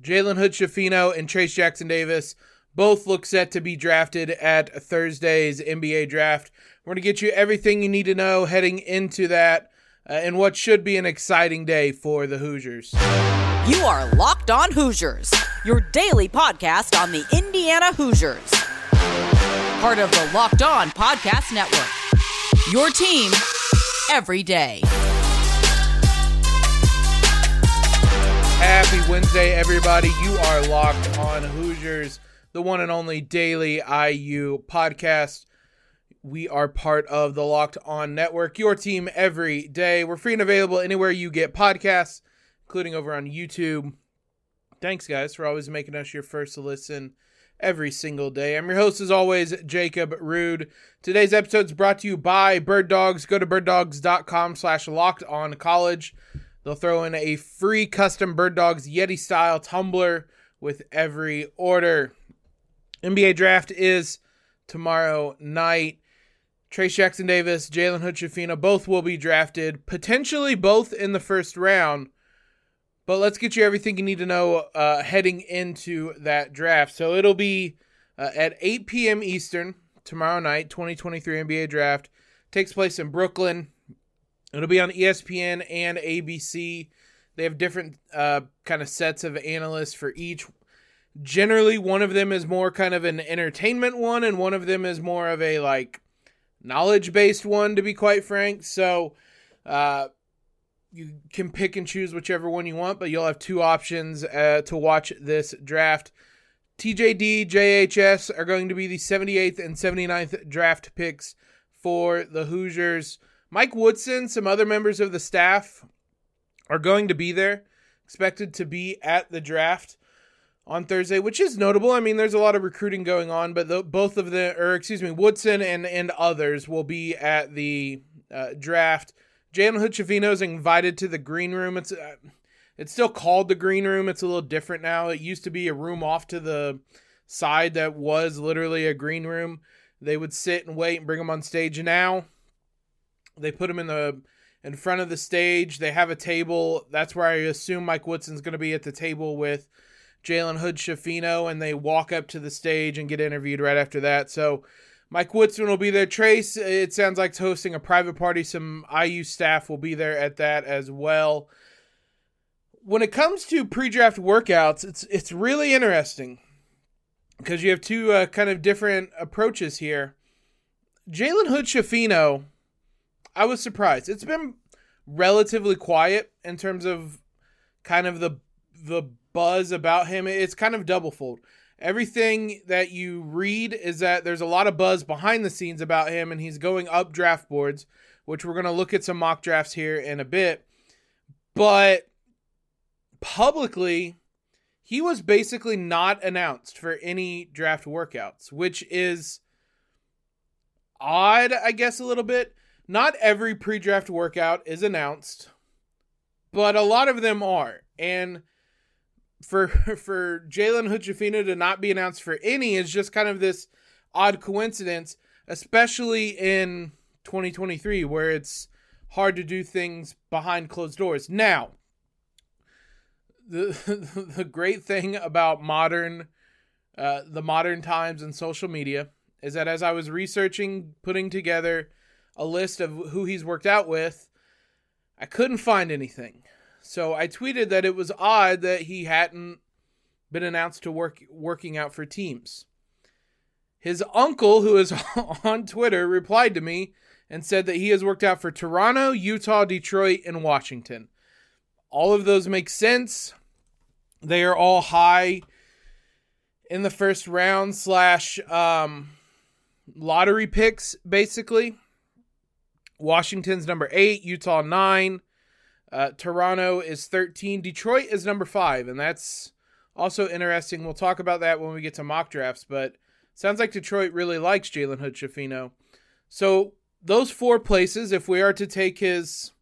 Jalen Hood Schifino and Trayce Jackson Davis both look set to be drafted at Thursday's NBA draft. We're going to get you everything you need to know heading into that uh, and what should be an exciting day for the Hoosiers. You are Locked On Hoosiers, your daily podcast on the Indiana Hoosiers. Part of the Locked On Podcast Network. Your team every day. Happy Wednesday, everybody. You are locked on Hoosiers, the one and only daily IU podcast. We are part of the Locked On Network, your team every day. We're free and available anywhere you get podcasts, including over on YouTube. Thanks, guys, for always making us your first listen every single day. I'm your host, as always, Jacob Rude. Today's episode is brought to you by Bird Dogs. Go to birddogs.com slash locked on college. They'll throw in a free custom Bird Dogs Yeti style tumbler with every order. NBA draft is tomorrow night. Trayce Jackson Davis, Jalen Hood both will be drafted, potentially both in the first round. But let's get you everything you need to know uh, heading into that draft. So it'll be uh, at 8 p.m. Eastern tomorrow night, 2023 NBA draft. Takes place in Brooklyn. It'll be on ESPN and ABC. They have different uh, kind of sets of analysts for each. Generally, one of them is more kind of an entertainment one, and one of them is more of a like knowledge based one, to be quite frank. So, uh, you can pick and choose whichever one you want, but you'll have two options uh, to watch this draft. TJD, JHS are going to be the 78th and 79th draft picks for the Hoosiers. Mike Woodson, some other members of the staff are going to be there, expected to be at the draft on Thursday, which is notable. I mean, there's a lot of recruiting going on, but the, both of the, or excuse me, Woodson and and others will be at the uh, draft. Jalen Hood Schifino is invited to the green room. It's uh, it's still called the green room. It's a little different now. It used to be a room off to the side that was literally a green room. They would sit and wait and bring them on stage. Now they put him in the in front of the stage. They have a table. That's where I assume Mike Woodson's going to be at the table with Jalen Hood Schifino, and they walk up to the stage and get interviewed right after that. So Mike Woodson will be there. Trayce, it sounds like it's hosting a private party. Some IU staff will be there at that as well. When it comes to pre-draft workouts, it's it's really interesting because you have two uh, kind of different approaches here. Jalen Hood Schifino I was surprised. It's been relatively quiet in terms of kind of the the buzz about him. It's kind of double fold. Everything that you read is that there's a lot of buzz behind the scenes about him, and he's going up draft boards, which we're going to look at some mock drafts here in a bit. But publicly, he was basically not announced for any draft workouts, which is odd, I guess, a little bit not every pre-draft workout is announced, but a lot of them are. And for for Jalen Hood Schifino to not be announced for any is just kind of this odd coincidence, especially in 2023 where it's hard to do things behind closed doors. Now, the the great thing about modern uh, the modern times and social media is that as I was researching, putting together a list of who he's worked out with, I couldn't find anything. So I tweeted that it was odd that he hadn't been announced to work working out for teams. His uncle, who is on Twitter, replied to me and said that he has worked out for Toronto, Utah, Detroit, and Washington. All of those make sense. They are all high in the first round slash um, lottery picks, basically. Washington's number eight, Utah nine, uh, Toronto is 13, Detroit is number five, and that's also interesting. We'll talk about that when we get to mock drafts, but sounds like Detroit really likes Jalen Hood Schifino. So those four places, if we are to take his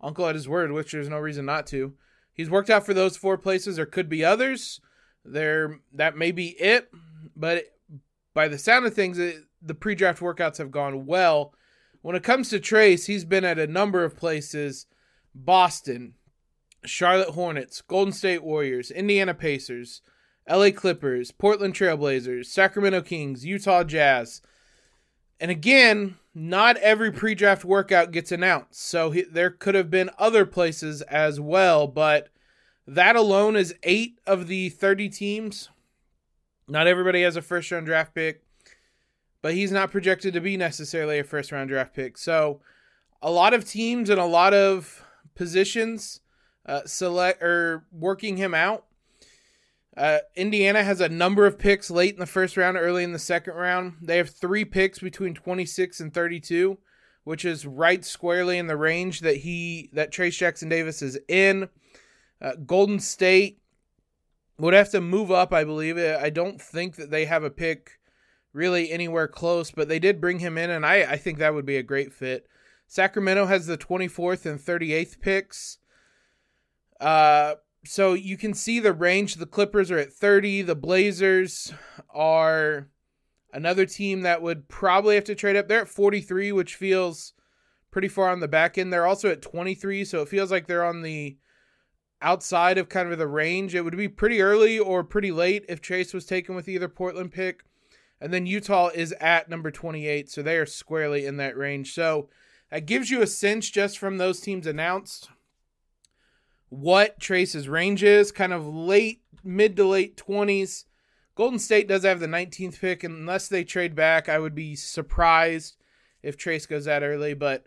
uncle at his word, which there's no reason not to, he's worked out for those four places. There could be others. There that may be it, but by the sound of things, it, the pre-draft workouts have gone well when it comes to Trayce, he's been at a number of places Boston, Charlotte Hornets, Golden State Warriors, Indiana Pacers, LA Clippers, Portland Trailblazers, Sacramento Kings, Utah Jazz. And again, not every pre draft workout gets announced. So he, there could have been other places as well, but that alone is eight of the 30 teams. Not everybody has a first round draft pick, but he's not projected to be necessarily a first round draft pick. So a lot of teams and a lot of positions uh, select or working him out. Uh, Indiana has a number of picks late in the first round, early in the second round. They have three picks between 26 and 32, which is right squarely in the range that he that Trayce Jackson Davis is in. Uh, Golden State would have to move up, I believe. I don't think that they have a pick really anywhere close, but they did bring him in, and I, I think that would be a great fit. Sacramento has the 24th and 38th picks. Uh, so you can see the range. The Clippers are at 30. The Blazers are another team that would probably have to trade up. They're at 43, which feels pretty far on the back end. They're also at 23, so it feels like they're on the outside of kind of the range. It would be pretty early or pretty late if Trayce was taken with either Portland pick. And then Utah is at number 28, so they are squarely in that range. So that gives you a sense just from those teams announced what Trayce's range is, kind of late, mid to late 20s. Golden State does have the 19th pick, unless they trade back, I would be surprised if Trayce goes that early, but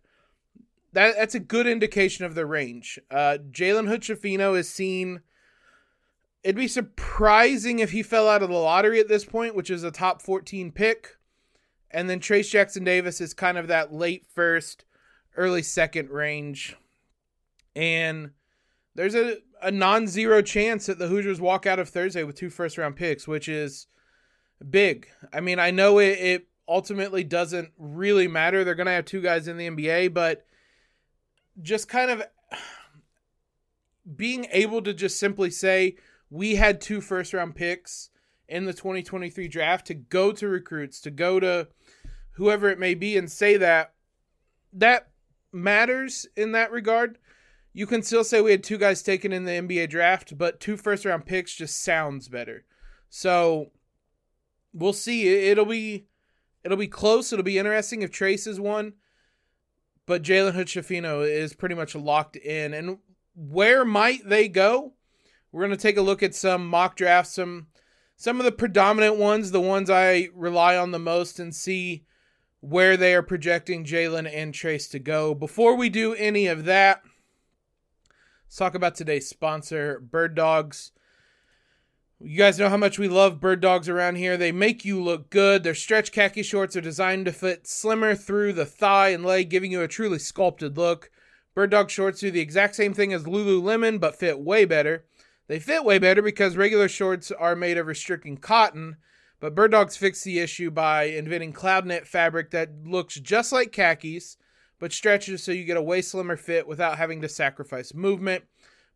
that, that's a good indication of the range. Uh, Jalen Hood is seen. It'd be surprising if he fell out of the lottery at this point, which is a top 14 pick. And then Trayce Jackson Davis is kind of that late first, early second range. And there's a, a non zero chance that the Hoosiers walk out of Thursday with two first round picks, which is big. I mean, I know it, it ultimately doesn't really matter. They're going to have two guys in the NBA, but just kind of being able to just simply say, we had two first round picks in the 2023 draft to go to recruits, to go to whoever it may be and say that, that matters in that regard you can still say we had two guys taken in the NBA draft, but two first round picks just sounds better. So we'll see. It'll be it'll be close. It'll be interesting if Trayce is one. But Jalen Hood is pretty much locked in. And where might they go? We're gonna take a look at some mock drafts, some some of the predominant ones, the ones I rely on the most, and see where they are projecting Jalen and Trayce to go. Before we do any of that, Let's talk about today's sponsor, Bird Dogs. You guys know how much we love bird dogs around here. They make you look good. Their stretch khaki shorts are designed to fit slimmer through the thigh and leg, giving you a truly sculpted look. Bird dog shorts do the exact same thing as Lululemon, but fit way better. They fit way better because regular shorts are made of restricting cotton, but bird dogs fix the issue by inventing cloud knit fabric that looks just like khakis but stretches so you get a way slimmer fit without having to sacrifice movement.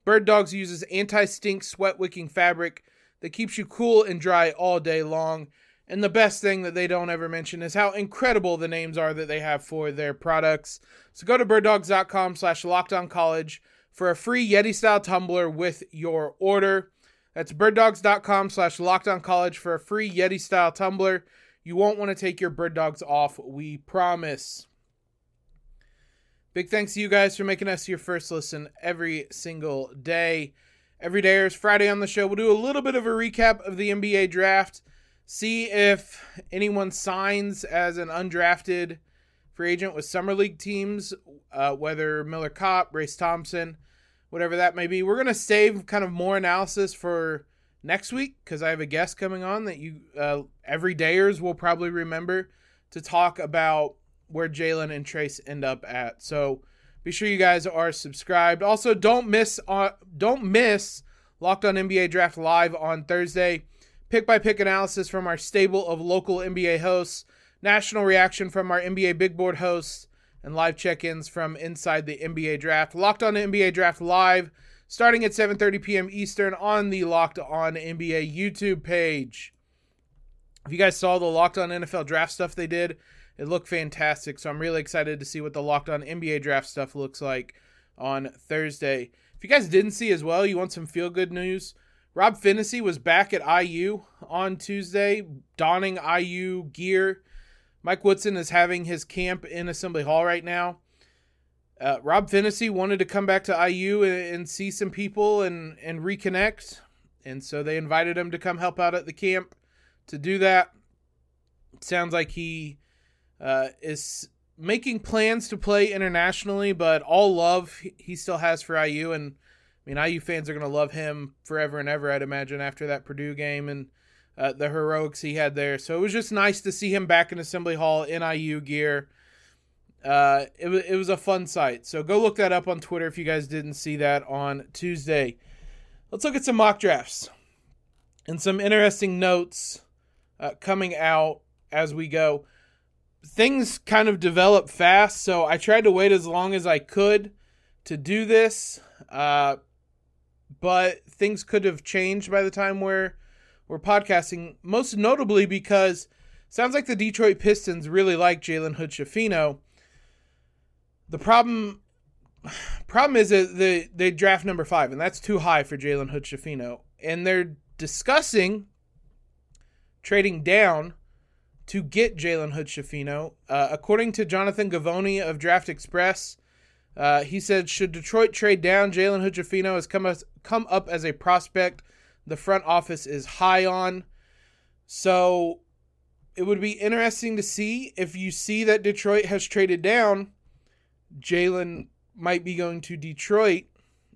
Bird Dogs uses anti stink sweat wicking fabric that keeps you cool and dry all day long. And the best thing that they don't ever mention is how incredible the names are that they have for their products. So go to birddogs.com slash college for a free Yeti style tumbler with your order. That's birddogs.com slash college for a free Yeti style tumbler. You won't want to take your bird dogs off, we promise. Big thanks to you guys for making us your first listen every single day. Every day is Friday on the show. We'll do a little bit of a recap of the NBA draft, see if anyone signs as an undrafted free agent with summer league teams, uh, whether Miller Kopp, Race Thompson, whatever that may be. We're going to save kind of more analysis for next week because I have a guest coming on that you uh, everydayers will probably remember to talk about where Jalen and Trayce end up at. So be sure you guys are subscribed. Also, don't miss uh, don't miss Locked On NBA Draft live on Thursday. Pick by pick analysis from our stable of local NBA hosts, national reaction from our NBA Big Board hosts, and live check-ins from inside the NBA Draft. Locked On NBA Draft live starting at 7:30 p.m. Eastern on the Locked On NBA YouTube page. If you guys saw the Locked On NFL Draft stuff they did, it looked fantastic. So I'm really excited to see what the Locked On NBA draft stuff looks like on Thursday. If you guys didn't see as well, you want some feel good news. Rob Phinisee was back at IU on Tuesday, donning IU gear. Mike Woodson is having his camp in Assembly Hall right now. Uh, Rob Phinisee wanted to come back to IU and, and, see some people and, and reconnect. And so they invited him to come help out at the camp to do that. It sounds like he uh, is making plans to play internationally, but all love he still has for IU. And I mean, IU fans are going to love him forever and ever, I'd imagine, after that Purdue game and uh, the heroics he had there. So it was just nice to see him back in Assembly Hall in IU gear. Uh, it, it was a fun sight. So go look that up on Twitter if you guys didn't see that on Tuesday. Let's look at some mock drafts and some interesting notes uh, coming out as we go. Things kind of develop fast, so I tried to wait as long as I could to do this. Uh, but things could have changed by the time we're we're podcasting. Most notably because sounds like the Detroit Pistons really like Jalen Hood Schifino. The problem problem is that they they draft number five, and that's too high for Jalen Hood Schifino. And they're discussing trading down to get Jalen Hood Schifino. Uh, according to Jonathan Givony of Draft Express, uh, he said, should Detroit trade down, Jalen Hood Schifino has come, come up as a prospect the front office is high on. So it would be interesting to see if you see that Detroit has traded down. Jalen might be going to Detroit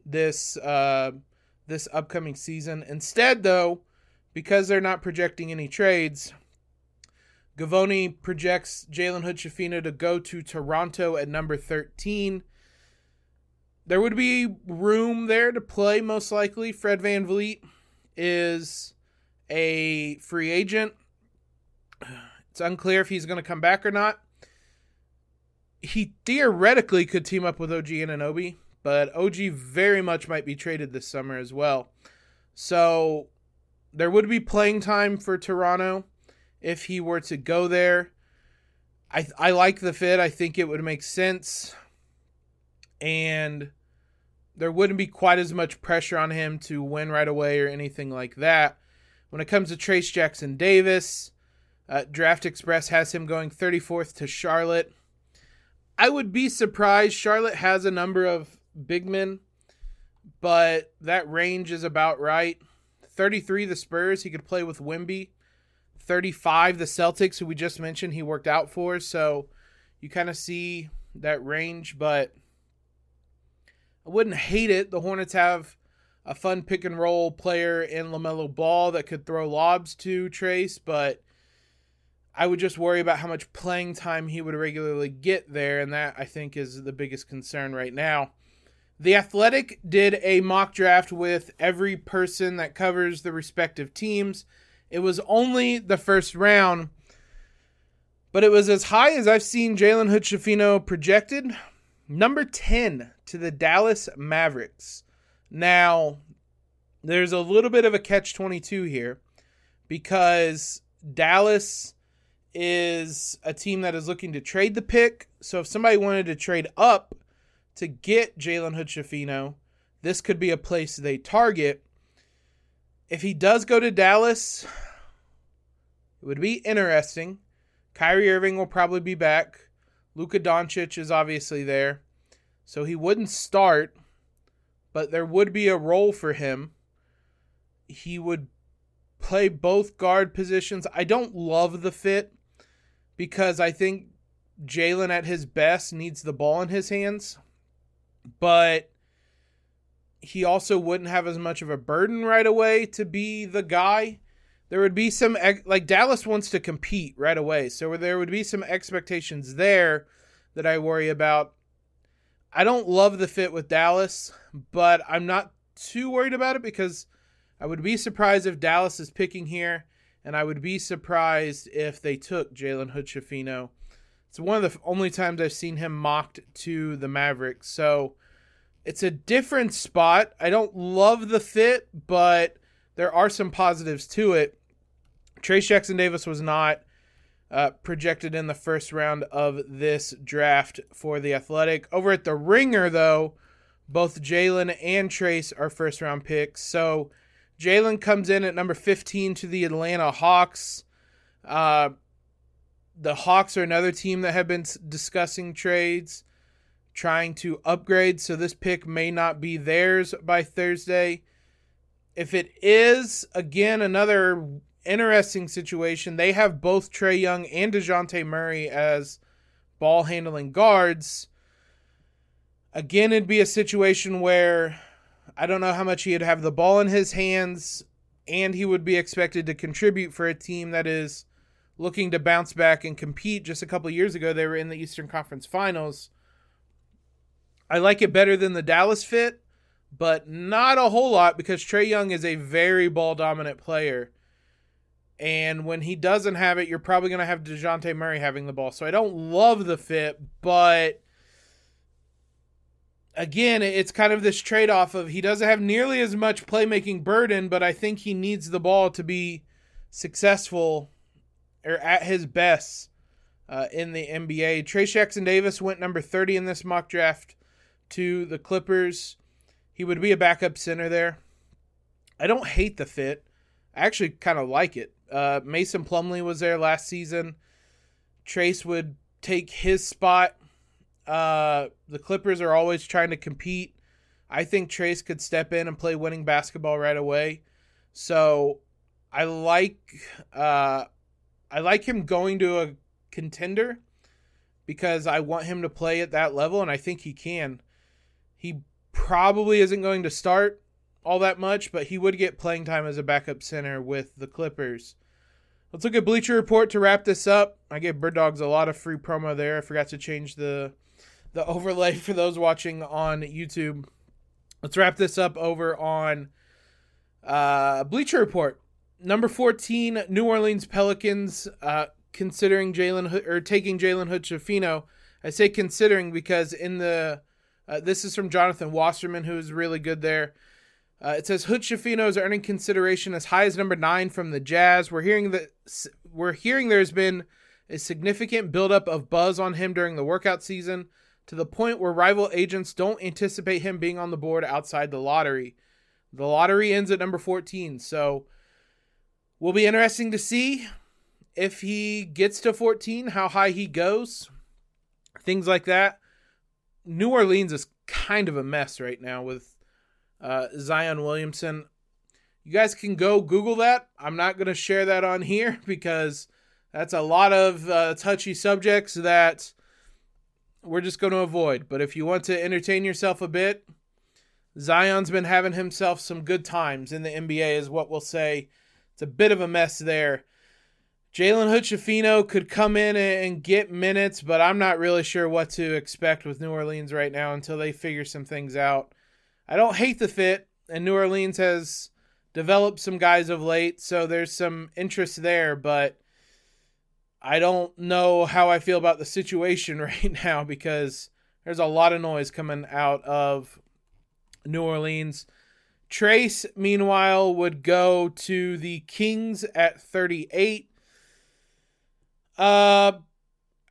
this uh, this upcoming season. Instead, though, because they're not projecting any trades, Givony projects Jalen Hood to go to Toronto at number 13 there would be room there to play, most likely. Fred Van VanVleet is a free agent. It's unclear if he's going to come back or not. He theoretically could team up with OG Anunoby, but OG very much might be traded this summer as well. So there would be playing time for Toronto if he were to go there. I I like the fit. I think it would make sense and there wouldn't be quite as much pressure on him to win right away or anything like that. When it comes to Trayce Jackson Davis, uh, Draft Express has him going 34th to Charlotte. I would be surprised. Charlotte has a number of big men, but that range is about right. 33, the Spurs, he could play with Wemby. 35, the Celtics, who we just mentioned, he worked out for. So you kind of see that range, but wouldn't hate it. The Hornets have a fun pick and roll player in LaMelo Ball that could throw lobs to Trayce, but I would just worry about how much playing time he would regularly get there, and that I think is the biggest concern right now. The Athletic did a mock draft with every person that covers the respective teams. It was only the first round, but it was as high as I've seen Jalen Hood projected. Number 10 to the Dallas Mavericks. Now, there's a little bit of a catch 22 here because Dallas is a team that is looking to trade the pick. So if somebody wanted to trade up to get Jalen Hood Schifino, this could be a place they target. If he does go to Dallas, it would be interesting. Kyrie Irving will probably be back. Luka Doncic is obviously there. So he wouldn't start, but there would be a role for him. He would play both guard positions. I don't love the fit because I think Jalen at his best needs the ball in his hands, but he also wouldn't have as much of a burden right away to be the guy. There would be some like Dallas wants to compete right away, so there would be some expectations there that I worry about. I don't love the fit with Dallas, but I'm not too worried about it because I would be surprised if Dallas is picking here, and I would be surprised if they took Jalen Hood Schifino. It's one of the only times I've seen him mocked to the Mavericks. So it's a different spot. I don't love the fit, but there are some positives to it. Trayce Jackson Davis was not uh, projected in the first round of this draft for the Athletic. Over at the Ringer, though, Both Jalen and Trayce are first round picks. So Jalen comes in at number 15 to the Atlanta Hawks. Uh, the Hawks are another team that have been discussing trades, trying to upgrade. So this pick may not be theirs by Thursday. If it is, again, another interesting situation. They have both Trae Young and Dejounte Murray as ball handling guards. Again, it'd be a situation where I don't know how much he'd have the ball in his hands, and he would be expected to contribute for a team that is looking to bounce back and compete. Just a couple years ago, they were in the Eastern Conference Finals. I like it better than the Dallas fit, but not a whole lot because Trae Young is a very ball dominant player. And when he doesn't have it, you're probably going to have Dejounte Murray having the ball. So I don't love the fit, but again, it's kind of this trade off of he doesn't have nearly as much playmaking burden, but I think he needs the ball to be successful or at his best uh, in the NBA. Trayce Jackson Davis went number 30 in this mock draft to the Clippers. He would be a backup center there. I don't hate the fit. I actually kind of like it. Uh, Mason Plumlee was there last season. Trayce would take his spot uh, the Clippers are always trying to compete. I think Trayce could step in and play winning basketball right away. So I like uh, I like him going to a contender because I want him to play at that level, and I think he can. He probably isn't going to start all that much, but he would get playing time as a backup center with the Clippers. Let's look at Bleacher Report to wrap this up. I gave Bird Dogs a lot of free promo there. I forgot to change the the overlay for those watching on YouTube. Let's wrap this up over on uh, Bleacher Report. Number 14, New Orleans Pelicans, uh, considering Jalen or taking Jalen Hood I say considering because in the uh, this is from Jonathan Wasserman, who is really good there. Uh, it says Hood Schifino is earning consideration as high as number nine from the Jazz. We're hearing that we're hearing there's been a significant buildup of buzz on him during the workout season to the point where rival agents don't anticipate him being on the board outside the lottery. The lottery ends at number 14, so will be interesting to see if he gets to 14, how high he goes, things like that. New Orleans is kind of a mess right now with uh, Zion Williamson. You guys can go Google that. I'm not going to share that on here because that's a lot of uh, touchy subjects that we're just going to avoid. But if you want to entertain yourself a bit, Zion's been having himself some good times in the NBA, is what we'll say. It's a bit of a mess there. Jalen Hood could come in and get minutes, but I'm not really sure what to expect with New Orleans right now until they figure some things out. I don't hate the fit, and New Orleans has developed some guys of late, so there's some interest there, but I don't know how I feel about the situation right now because there's a lot of noise coming out of New Orleans. Trayce, meanwhile, would go to the Kings at 38. Uh,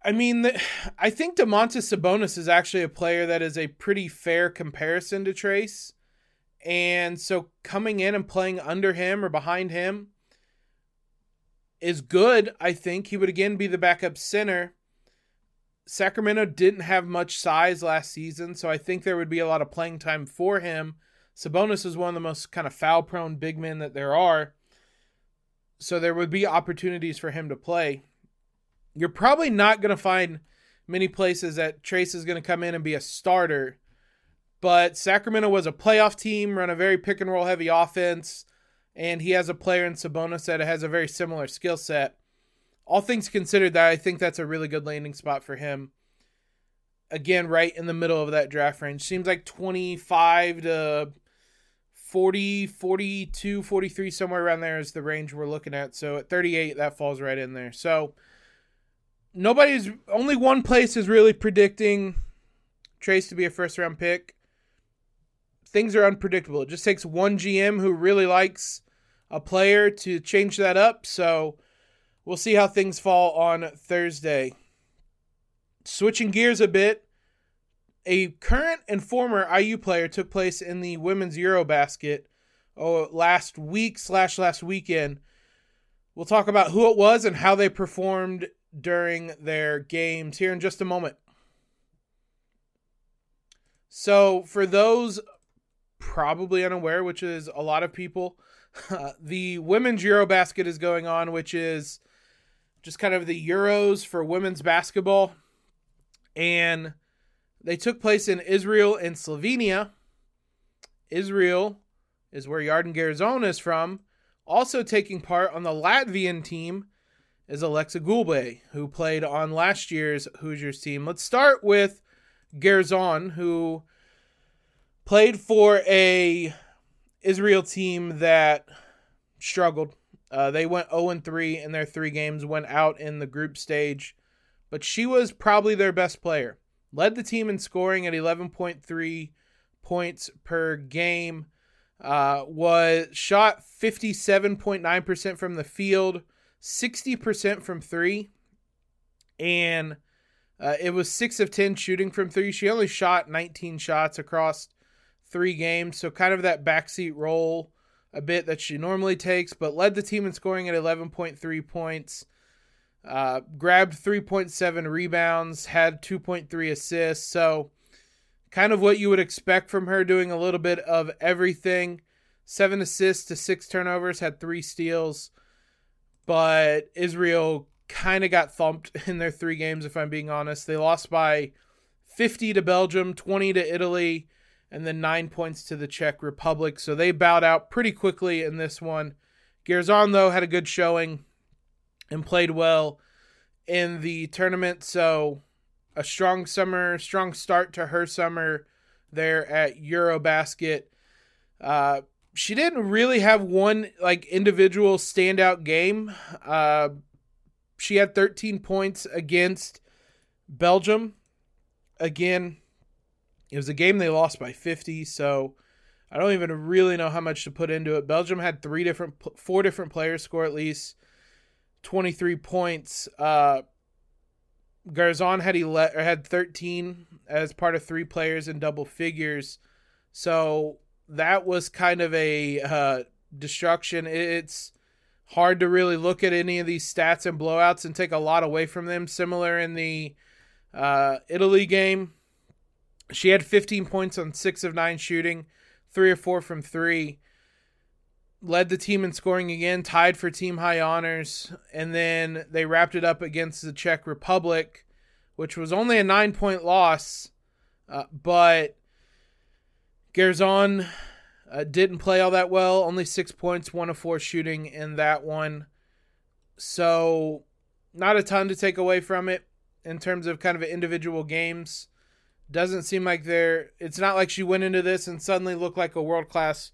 I mean, I think Domantas Sabonis is actually a player that is a pretty fair comparison to Trayce. And so coming in and playing under him or behind him, is good, I think. He would again be the backup center. Sacramento didn't have much size last season, so I think there would be a lot of playing time for him. Sabonis is one of the most kind of foul prone big men that there are. So there would be opportunities for him to play. You're probably not going to find many places that Trayce is going to come in and be a starter. But Sacramento was a playoff team, run a very pick and roll heavy offense and he has a player in Sabonis that has a very similar skill set. All things considered, that I think that's a really good landing spot for him. Again, right in the middle of that draft range. Seems like 25 to 40, 42, 43, somewhere around there is the range we're looking at. So at 38, that falls right in there. So nobody's, only one place is really predicting Trayce to be a first round pick things are unpredictable. It just takes one GM who really likes a player to change that up. So we'll see how things fall on Thursday. Switching gears a bit, a current and former IU player took place in the women's Eurobasket oh, last week slash last weekend. We'll talk about who it was and how they performed during their games here in just a moment. So, for those probably unaware, which is a lot of people, uh, the women's Eurobasket is going on, which is just kind of the Euros for women's basketball. And they took place in Israel and Slovenia. Israel is where Yarden Garzon is from. Also taking part on the Latvian team is Aleksa Gulbe, who played on last year's Hoosiers team. Let's start with Garzon, who played for a Israel team that struggled. Uh, they went 0 3 in their three games, went out in the group stage, but she was probably their best player. Led the team in scoring at 11.3 points per game. Uh, was shot 57.9% from the field, 60% from three, and uh, it was six of 10 shooting from three. She only shot 19 shots across three games, so kind of that backseat role a bit that she normally takes, but led the team in scoring at 11.3 points. Uh, grabbed 3.7 rebounds, had 2.3 assists. So, kind of what you would expect from her, doing a little bit of everything. Seven assists to six turnovers, had three steals. But Israel kind of got thumped in their three games, if I'm being honest. They lost by 50 to Belgium, 20 to Italy, and then nine points to the Czech Republic. So they bowed out pretty quickly in this one. Garzon, though, had a good showing and played well in the tournament. So a strong summer, strong start to her summer there at Eurobasket. Uh, she didn't really have one like individual standout game. Uh, she had 13 points against Belgium. Again, it was a game they lost by 50, so I don't even really know how much to put into it. Belgium had three different, four different players score at least 23 points. Uh, Garzon had ele- had 13 as part of three players in double figures, so that was kind of a uh, destruction. It's hard to really look at any of these stats and blowouts and take a lot away from them. Similar in the uh, Italy game, she had 15 points on six of nine shooting, three or four from three. Led the team in scoring again, tied for team high honors, and then they wrapped it up against the Czech Republic, which was only a nine point loss, uh, but Garzon uh, didn't play all that well. Only six points, one of four shooting in that one. So, not a ton to take away from it in terms of kind of individual games. Doesn't seem like they're. It's not like she went into this and suddenly looked like a world class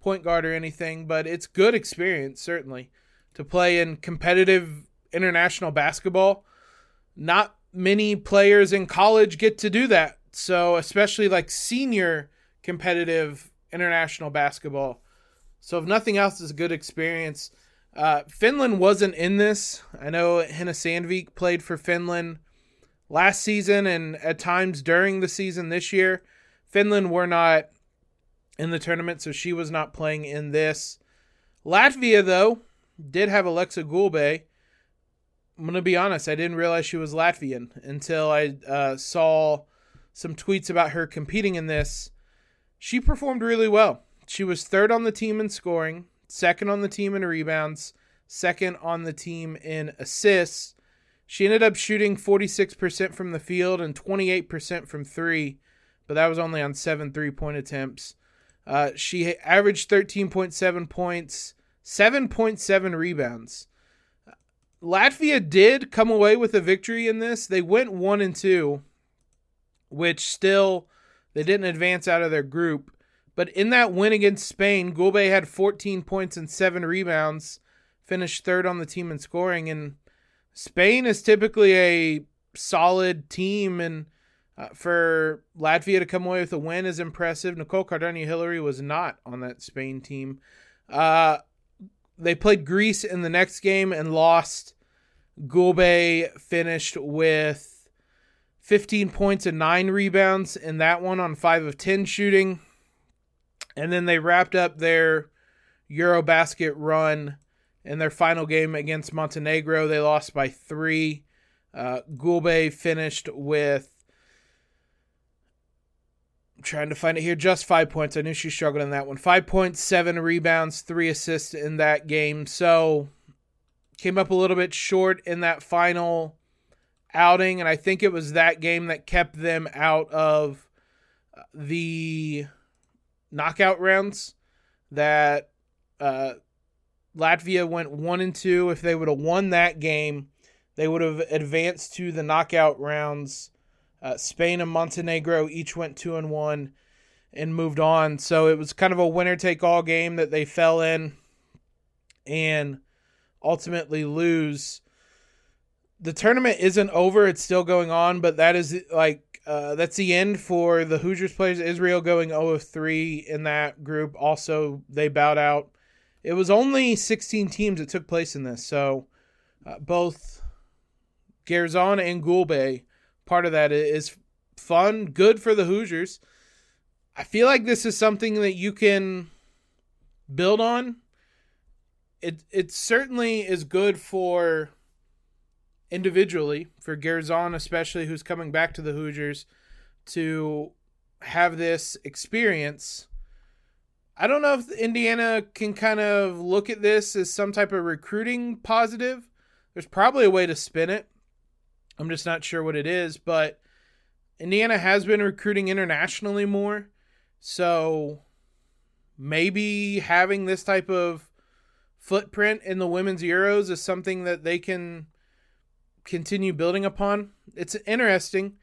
point guard or anything, but it's good experience certainly to play in competitive international basketball. Not many players in college get to do that. So, especially like senior competitive international basketball. So, if nothing else, is a good experience. Uh, Finland wasn't in this. I know Henna Sandvik played for Finland last season and at times during the season this year. Finland were not in the tournament, so she was not playing in this. Latvia, though, did have Aleksa Gulbe. I'm going to be honest, I didn't realize she was Latvian until I uh, saw some tweets about her competing in this. She performed really well. She was third on the team in scoring, second on the team in rebounds, second on the team in assists, she ended up shooting 46% from the field and 28% from three, but that was only on seven three point attempts. Uh, she averaged 13.7 points, 7.7 rebounds. Latvia did come away with a victory in this. They went one and two, which still they didn't advance out of their group. But in that win against Spain, Gulbe had 14 points and seven rebounds, finished third on the team in scoring, and Spain is typically a solid team, and uh, for Latvia to come away with a win is impressive. Nicole Cardano Hillary was not on that Spain team. Uh, they played Greece in the next game and lost. Gulbe finished with 15 points and nine rebounds in that one on 5 of 10 shooting. And then they wrapped up their Eurobasket run in their final game against Montenegro. They lost by three. Uh, Gulbe finished with. Trying to find it here. Just five points. I knew she struggled in that one. Five points, seven rebounds, three assists in that game. So came up a little bit short in that final outing, and I think it was that game that kept them out of the knockout rounds. That uh, Latvia went one and two. If they would have won that game, they would have advanced to the knockout rounds. Uh, Spain and Montenegro each went two and one and moved on. So it was kind of a winner take all game that they fell in and ultimately lose. The tournament isn't over; it's still going on, but that is like uh, that's the end for the Hoosiers players. Israel going 0 of 3 in that group. Also, they bowed out. It was only 16 teams that took place in this, so uh, both Garzon and Gulbe, part of that is fun, good for the Hoosiers. I feel like this is something that you can build on. It it certainly is good for individually for Garzon, especially who's coming back to the Hoosiers to have this experience. I don't know if Indiana can kind of look at this as some type of recruiting positive. There's probably a way to spin it. I'm just not sure what it is, but Indiana has been recruiting internationally more. So maybe having this type of footprint in the women's Euros is something that they can continue building upon. It's interesting,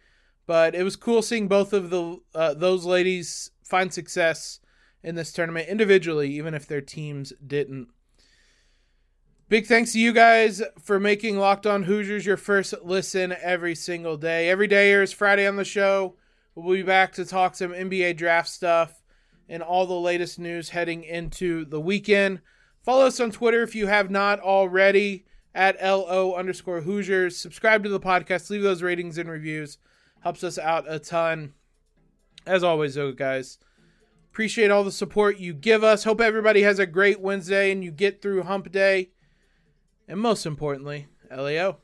but it was cool seeing both of the uh, those ladies find success in this tournament individually, even if their teams didn't. Big thanks to you guys for making Locked On Hoosiers your first listen every single day. Every day is Friday on the show. We'll be back to talk some NBA draft stuff and all the latest news heading into the weekend. Follow us on Twitter if you have not already at LO underscore Hoosiers. Subscribe to the podcast, leave those ratings and reviews. Helps us out a ton. As always, though, guys, appreciate all the support you give us. Hope everybody has a great Wednesday and you get through hump day. And most importantly, LAO.